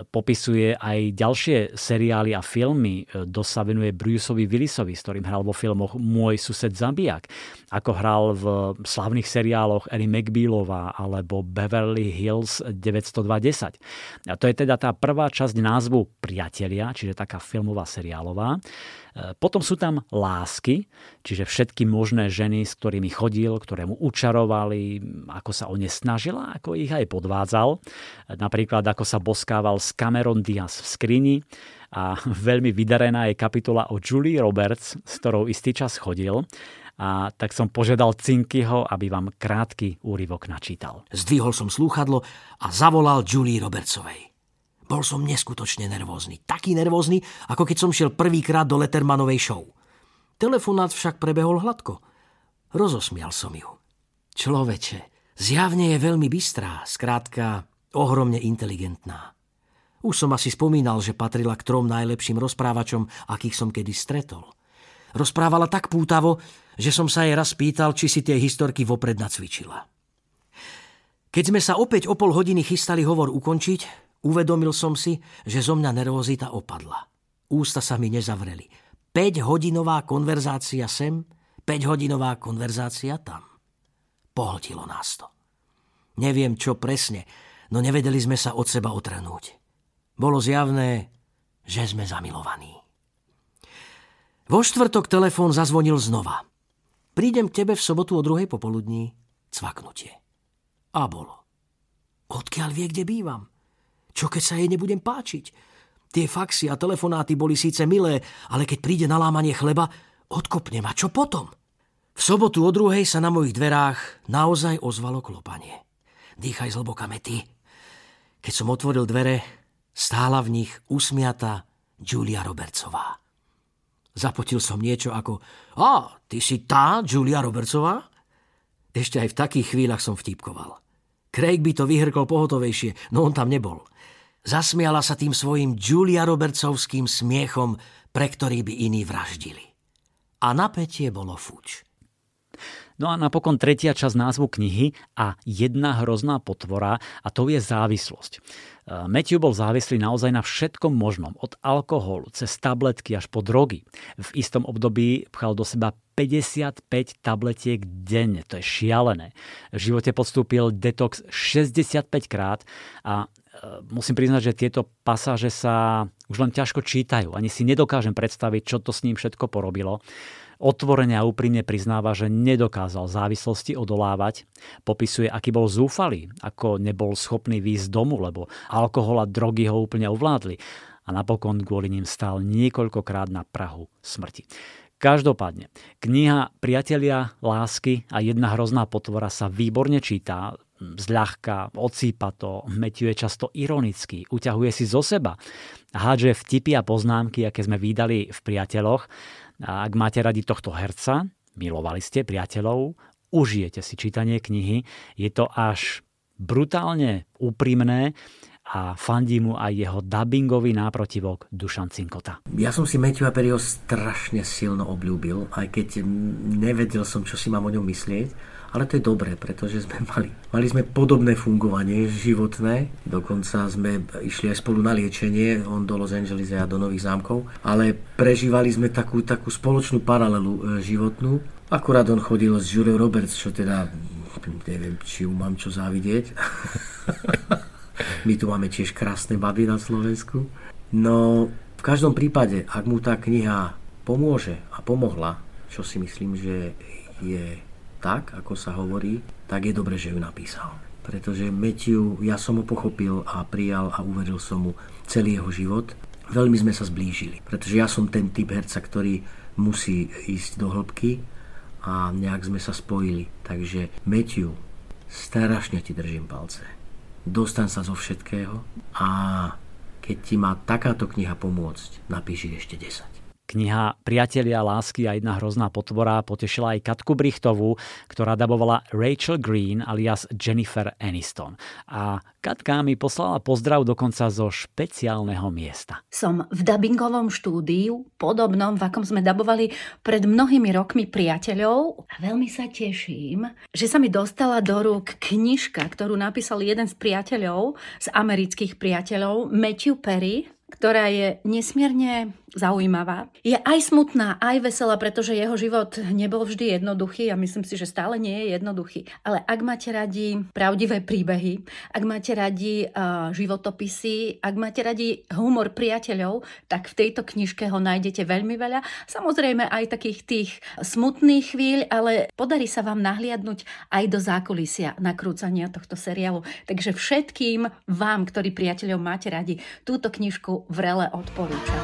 Popisuje aj ďalšie seriály a filmy, dosť sa venuje Bruceovi Willisovi, s ktorým hral vo filmoch Môj sused zabijak, ako hral v slavných seriáloch Ellie McBealová alebo Beverly Hills 920. A to je teda tá prvá časť názvu Priatelia, čiže taká filmová seriálová. E, potom sú tam lásky, čiže všetky možné ženy, s ktorými chodil, ktoré mu učarovali, ako sa o ne snažila, ako ich aj podvádzal. Napríklad ako sa boskával s Cameron Diaz v skrini, a veľmi vydarená je kapitola o Julie Roberts, s ktorou istý čas chodil. A tak som požiadal Cinkyho, aby vám krátky úryvok načítal. Zdvihol som slúchadlo a zavolal Julie Robertsovej. Bol som neskutočne nervózny. Taký nervózny, ako keď som šiel prvýkrát do Lettermanovej show. Telefonát však prebehol hladko. Rozosmial som ju. Človeče, zjavne je veľmi bystrá, skrátka ohromne inteligentná. Už som asi spomínal, že patrila k trom najlepším rozprávačom, akých som kedy stretol. Rozprávala tak pútavo, že som sa jej raz pýtal, či si tie historky vopred nacvičila. Keď sme sa opäť o pol hodiny chystali hovor ukončiť, uvedomil som si, že zo mňa nervozita opadla. Ústa sa mi nezavreli. 5-hodinová konverzácia sem, 5-hodinová konverzácia tam. Pohltilo nás to. Neviem, čo presne, no nevedeli sme sa od seba otrhnúť. Bolo zjavné, že sme zamilovaní. Vo štvrtok telefón zazvonil znova. Prídem k tebe v sobotu o druhej popoludní. Cvaknutie. A bolo. Odkiaľ vie, kde bývam? Čo keď sa jej nebudem páčiť? Tie faxy a telefonáty boli síce milé, ale keď príde na lámanie chleba, odkopne ma. Čo potom? V sobotu o druhej sa na mojich dverách naozaj ozvalo klopanie. Dýchaj zhlboka, Mety. Keď som otvoril dvere, Stála v nich usmiatá Julia Robertsová. Zapotil som niečo ako A, ty si tá Julia Robertsová? Ešte aj v takých chvíľach som vtipkoval. Craig by to vyhrkol pohotovejšie, no on tam nebol. Zasmiala sa tým svojim Julia Robertsovským smiechom, pre ktorý by iní vraždili. A napätie bolo fuč. No a napokon tretia časť názvu knihy a jedna hrozná potvora a to je závislosť. Eh, Matthew bol závislý naozaj na všetkom možnom, od alkoholu cez tabletky až po drogy. V istom období pchal do seba 55 tabletiek denne, to je šialené. V živote podstúpil detox 65 krát a eh, musím priznať, že tieto pasáže sa už len ťažko čítajú. Ani si nedokážem predstaviť, čo to s ním všetko porobilo. Otvorene a úprimne priznáva, že nedokázal závislosti odolávať. Popisuje, aký bol zúfalý, ako nebol schopný výjsť domu, lebo alkohol a drogy ho úplne ovládli. A napokon kvôli ním stál niekoľkokrát na Prahu smrti. Každopádne, kniha Priatelia lásky a jedna hrozná potvora sa výborne čítá, zľahka, odsýpa to, Matthew je často ironický, uťahuje si zo seba, hádže vtipy a poznámky, aké sme vydali v priateľoch a ak máte radi tohto herca, milovali ste priateľov, užijete si čítanie knihy. Je to až brutálne úprimné a fandí mu aj jeho dubbingový náprotivok Dušan Cinkota. Ja som si Matthewa Perryho strašne silno obľúbil, aj keď nevedel som, čo si mám o ňom myslieť ale to je dobré, pretože sme mali, mali sme podobné fungovanie životné, dokonca sme išli aj spolu na liečenie, on do Los Angeles a ja do Nových zámkov, ale prežívali sme takú, takú spoločnú paralelu e, životnú. Akurát on chodil s Julia Roberts, čo teda neviem, či ju mám čo závidieť. My tu máme tiež krásne baby na Slovensku. No, v každom prípade, ak mu tá kniha pomôže a pomohla, čo si myslím, že je tak, ako sa hovorí, tak je dobre, že ju napísal. Pretože Matthew, ja som ho pochopil a prijal a uveril som mu celý jeho život. Veľmi sme sa zblížili, pretože ja som ten typ herca, ktorý musí ísť do hĺbky a nejak sme sa spojili. Takže Matthew, strašne ti držím palce. Dostan sa zo všetkého a keď ti má takáto kniha pomôcť, napíši ešte 10. Kniha Priatelia lásky a jedna hrozná potvora potešila aj Katku Brichtovú, ktorá dabovala Rachel Green alias Jennifer Aniston. A Katka mi poslala pozdrav dokonca zo špeciálneho miesta. Som v dabingovom štúdiu, podobnom, v akom sme dabovali pred mnohými rokmi priateľov. A veľmi sa teším, že sa mi dostala do rúk knižka, ktorú napísal jeden z priateľov, z amerických priateľov, Matthew Perry, ktorá je nesmierne zaujímavá. Je aj smutná, aj veselá, pretože jeho život nebol vždy jednoduchý a myslím si, že stále nie je jednoduchý. Ale ak máte radi pravdivé príbehy, ak máte radi uh, životopisy, ak máte radi humor priateľov, tak v tejto knižke ho nájdete veľmi veľa. Samozrejme aj takých tých smutných chvíľ, ale podarí sa vám nahliadnúť aj do zákulisia nakrúcania tohto seriálu. Takže všetkým vám, ktorí priateľov máte radi, túto knižku vrele odporúčam.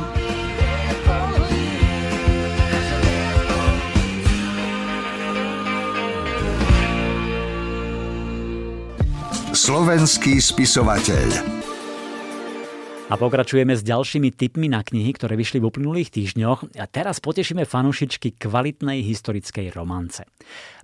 Slovenský spisovateľ. A pokračujeme s ďalšími tipmi na knihy, ktoré vyšli v uplynulých týždňoch. A teraz potešíme fanušičky kvalitnej historickej romance.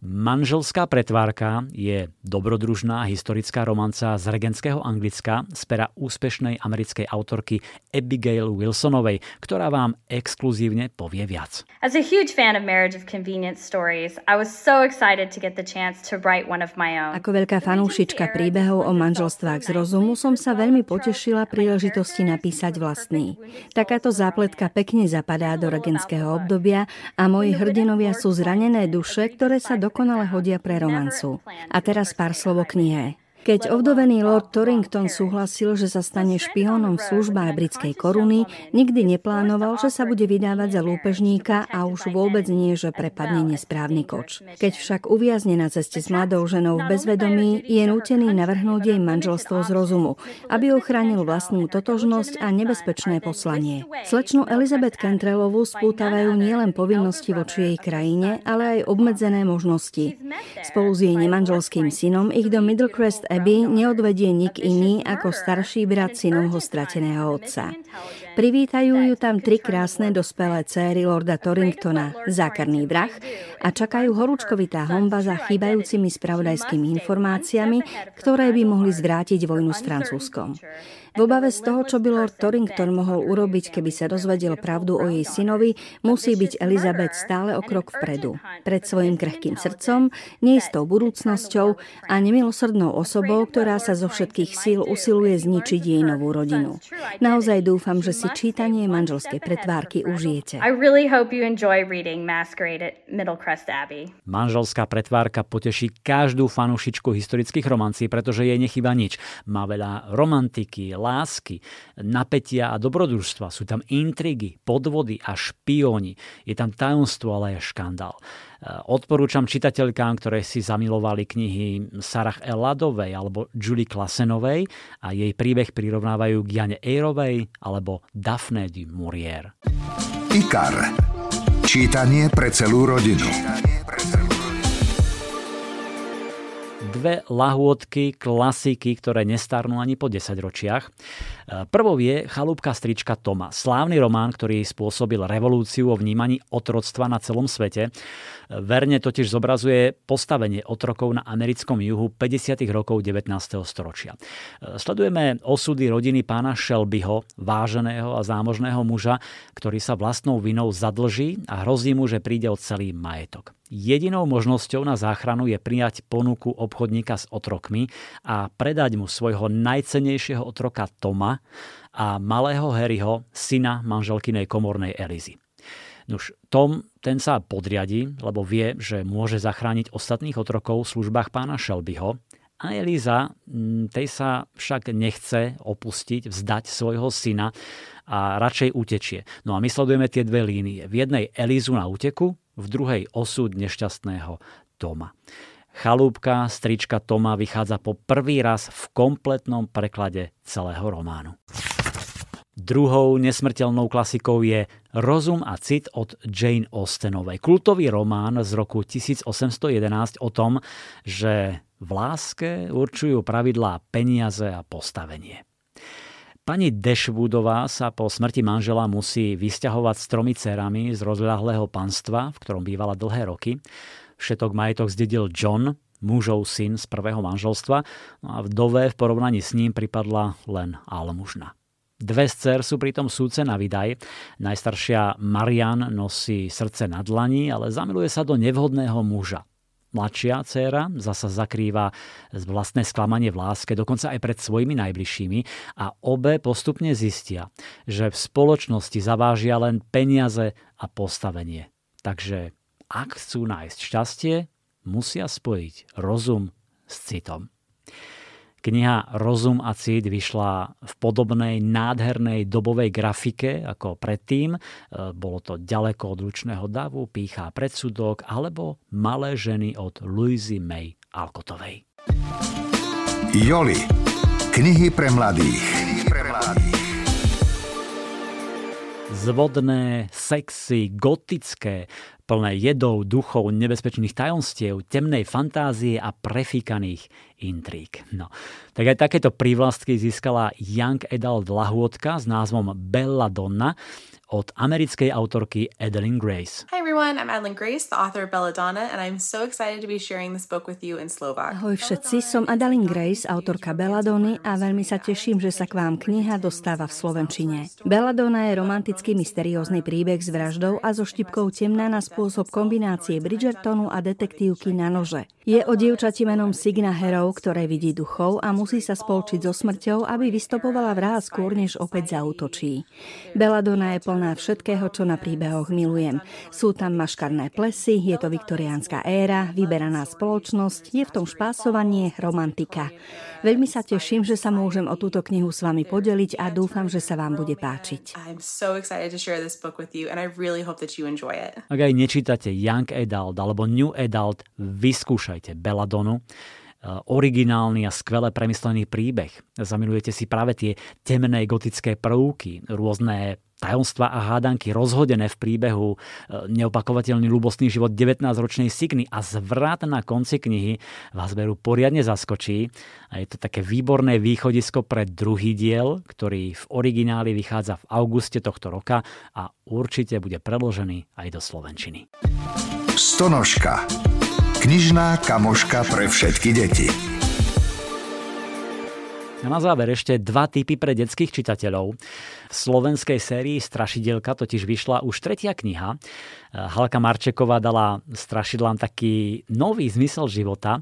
Manželská pretvárka je dobrodružná historická romanca z regentského Anglicka z pera úspešnej americkej autorky Abigail Wilsonovej, ktorá vám exkluzívne povie viac. As a huge fan of Marriage of Convenience stories, I was so excited to get the chance to write one of my own. Ako veľká fanúšička príbehov o manželstvách z rozumu som sa veľmi potešila príležitosti možnosti napísať vlastný. Takáto zápletka pekne zapadá do regenského obdobia a moji hrdinovia sú zranené duše, ktoré sa dokonale hodia pre romancu. A teraz pár slovo knihe. Keď ovdovený Lord Torrington súhlasil, že sa stane špiónom v službách britskej koruny, nikdy neplánoval, že sa bude vydávať za lúpežníka a už vôbec nie, že prepadne nesprávny koč. Keď však uviazne na ceste s mladou ženou v bezvedomí, je nútený navrhnúť jej manželstvo z rozumu, aby ochránil vlastnú totožnosť a nebezpečné poslanie. Slečnu Elizabeth Cantrellovú spútavajú nielen povinnosti voči jej krajine, ale aj obmedzené možnosti. Spolu s jej nemanželským synom ich do Middlecrest Abby neodvedie nik iný ako starší brat synovho strateného otca. Privítajú ju tam tri krásne dospelé céry Lorda Torringtona, zákerný vrah a čakajú horúčkovitá homba za chýbajúcimi spravodajskými informáciami, ktoré by mohli zvrátiť vojnu s Francúzskom. V obave z toho, čo by Lord Torrington mohol urobiť, keby sa dozvedel pravdu o jej synovi, musí byť Elizabeth stále o krok vpredu. Pred svojim krehkým srdcom, neistou budúcnosťou a nemilosrdnou osobou, ktorá sa zo všetkých síl usiluje zničiť jej novú rodinu. Naozaj dúfam, že si čítanie manželskej pretvárky užijete. Manželská pretvárka poteší každú fanúšičku historických romancí, pretože jej nechyba nič. Má veľa romantiky, lásky, napätia a dobrodružstva. Sú tam intrigy, podvody a špióni. Je tam tajomstvo, ale aj škandál. Odporúčam čitateľkám, ktoré si zamilovali knihy Sarah Eladovej alebo Julie Klasenovej a jej príbeh prirovnávajú k Jane Eyrovej alebo Daphne du Maurier. IKAR. Čítanie pre celú rodinu. Dve lahôdky, klasiky, ktoré nestarnú ani po 10 ročiach. Prvou je Chalúbka strička Toma, slávny román, ktorý spôsobil revolúciu o vnímaní otroctva na celom svete. Verne totiž zobrazuje postavenie otrokov na americkom juhu 50. rokov 19. storočia. Sledujeme osudy rodiny pána Shelbyho, váženého a zámožného muža, ktorý sa vlastnou vinou zadlží a hrozí mu, že príde o celý majetok. Jedinou možnosťou na záchranu je prijať ponuku obchodníka s otrokmi a predať mu svojho najcenejšieho otroka Toma a malého Harryho, syna manželkynej komornej Elizy. Nuž, Tom ten sa podriadi, lebo vie, že môže zachrániť ostatných otrokov v službách pána Shelbyho a Eliza, mm, tej sa však nechce opustiť, vzdať svojho syna a radšej utečie. No a my sledujeme tie dve línie. V jednej Elizu na úteku, v druhej osud nešťastného Toma. Chalúbka strička Toma vychádza po prvý raz v kompletnom preklade celého románu. Druhou nesmrteľnou klasikou je Rozum a cit od Jane Austenovej. Kultový román z roku 1811 o tom, že v láske určujú pravidlá peniaze a postavenie. Pani Dashwoodová sa po smrti manžela musí vysťahovať s tromi cerami z rozľahlého panstva, v ktorom bývala dlhé roky. Všetok majetok zdedil John, mužov syn z prvého manželstva no a vdove v porovnaní s ním pripadla len almužna. Dve z dcer sú pritom súce na vydaj. Najstaršia Marian nosí srdce na dlani, ale zamiluje sa do nevhodného muža. Mladšia dcéra zasa zakrýva vlastné sklamanie v láske, dokonca aj pred svojimi najbližšími a obe postupne zistia, že v spoločnosti zavážia len peniaze a postavenie. Takže ak chcú nájsť šťastie, musia spojiť rozum s citom. Kniha Rozum a cit vyšla v podobnej nádhernej dobovej grafike ako predtým. E, bolo to ďaleko od ručného davu, píchá predsudok alebo Malé ženy od Louisy May Alkotovej. Joli. Knihy pre mladých. Knihy pre mladých. Zvodné, sexy, gotické, plné jedov, duchov, nebezpečných tajomstiev, temnej fantázie a prefíkaných intrík. No, tak aj takéto prívlastky získala Young Adult lahôdka s názvom Bella Donna, od americkej autorky Adeline Grace. Hi everyone, I'm Adeline Grace, the author of Belladonna, and I'm so excited to be sharing this book with you in Slovak. Ahoj všetci, som Adeline Grace, autorka Belladony a veľmi sa teším, že sa k vám kniha dostáva v Slovenčine. Belladonna je romantický mysteriózny príbeh s vraždou a so štipkou temná na spôsob kombinácie Bridgertonu a detektívky na nože. Je o dievčati menom Signa Herov, ktoré vidí duchov a musí sa spolčiť so smrťou, aby vystopovala vrá skôr, než opäť zautočí. Belladonna je plná všetkého, čo na príbehoch milujem. Sú tam maškarné plesy, je to viktoriánska éra, vyberaná spoločnosť, je v tom špásovanie, romantika. Veľmi sa teším, že sa môžem o túto knihu s vami podeliť a dúfam, že sa vám bude páčiť. Ak aj nečítate Young Adult alebo New Adult, vyskúšajte Belladonu, e, originálny a skvele premyslený príbeh. Zamilujete si práve tie temné gotické prvky, rôzne tajomstva a hádanky rozhodené v príbehu, e, neopakovateľný ľubostný život 19-ročnej Signy a zvrat na konci knihy vás veru poriadne zaskočí. A je to také výborné východisko pre druhý diel, ktorý v origináli vychádza v auguste tohto roka a určite bude preložený aj do Slovenčiny. Stonožka. Knižná kamoška pre všetky deti. A na záver ešte dva typy pre detských čitateľov. V slovenskej sérii Strašidelka totiž vyšla už tretia kniha. Halka Marčeková dala strašidlám taký nový zmysel života.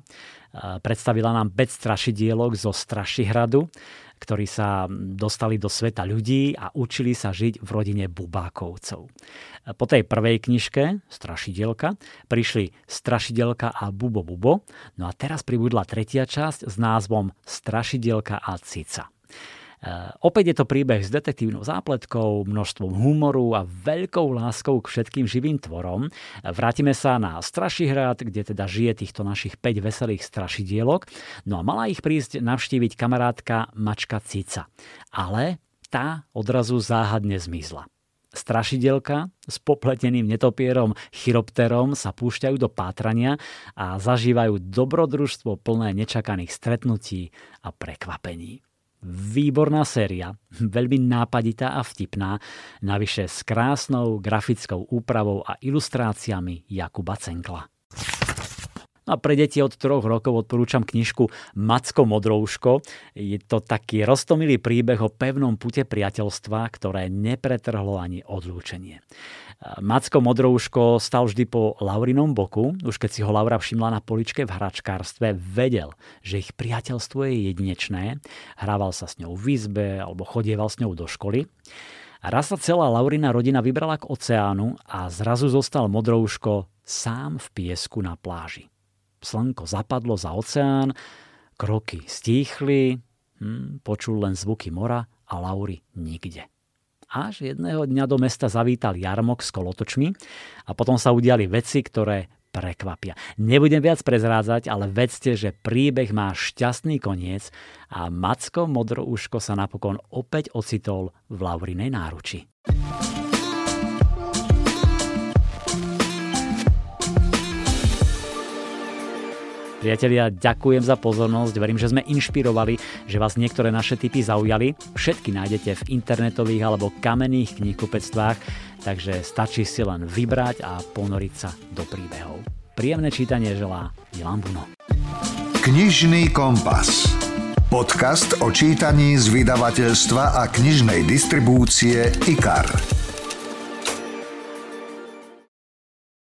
Predstavila nám 5 strašidielok zo Strašihradu ktorí sa dostali do sveta ľudí a učili sa žiť v rodine Bubákovcov. Po tej prvej knižke, Strašidelka, prišli Strašidelka a Bubo Bubo, no a teraz pribudla tretia časť s názvom Strašidelka a Cica. Eh, opäť je to príbeh s detektívnou zápletkou, množstvom humoru a veľkou láskou k všetkým živým tvorom. Vrátime sa na Strašihrad, kde teda žije týchto našich 5 veselých strašidielok. No a mala ich prísť navštíviť kamarátka Mačka Cica. Ale tá odrazu záhadne zmizla. Strašidelka s popleteným netopierom chiropterom sa púšťajú do pátrania a zažívajú dobrodružstvo plné nečakaných stretnutí a prekvapení. Výborná séria, veľmi nápaditá a vtipná, navyše s krásnou grafickou úpravou a ilustráciami Jakuba Cenkla. No a pre deti od troch rokov odporúčam knižku Macko Modrouško. Je to taký roztomilý príbeh o pevnom pute priateľstva, ktoré nepretrhlo ani odlúčenie. Macko Modrouško stal vždy po Laurinom boku. Už keď si ho Laura všimla na poličke v hračkárstve, vedel, že ich priateľstvo je jedinečné. Hrával sa s ňou v izbe alebo chodieval s ňou do školy. Raz sa celá Laurina rodina vybrala k oceánu a zrazu zostal Modrouško sám v piesku na pláži. Slnko zapadlo za oceán, kroky stíchli, hm, počul len zvuky mora a Lauri nikde až jedného dňa do mesta zavítal jarmok s kolotočmi a potom sa udiali veci, ktoré prekvapia. Nebudem viac prezrádzať, ale vedzte, že príbeh má šťastný koniec a Macko Modrouško sa napokon opäť ocitol v Laurinej náruči. Priatelia, ďakujem za pozornosť, verím, že sme inšpirovali, že vás niektoré naše typy zaujali. Všetky nájdete v internetových alebo kamenných knihkupectvách, takže stačí si len vybrať a ponoriť sa do príbehov. Príjemné čítanie želá Milan Buno. Knižný kompas. Podcast o čítaní z vydavateľstva a knižnej distribúcie IKAR.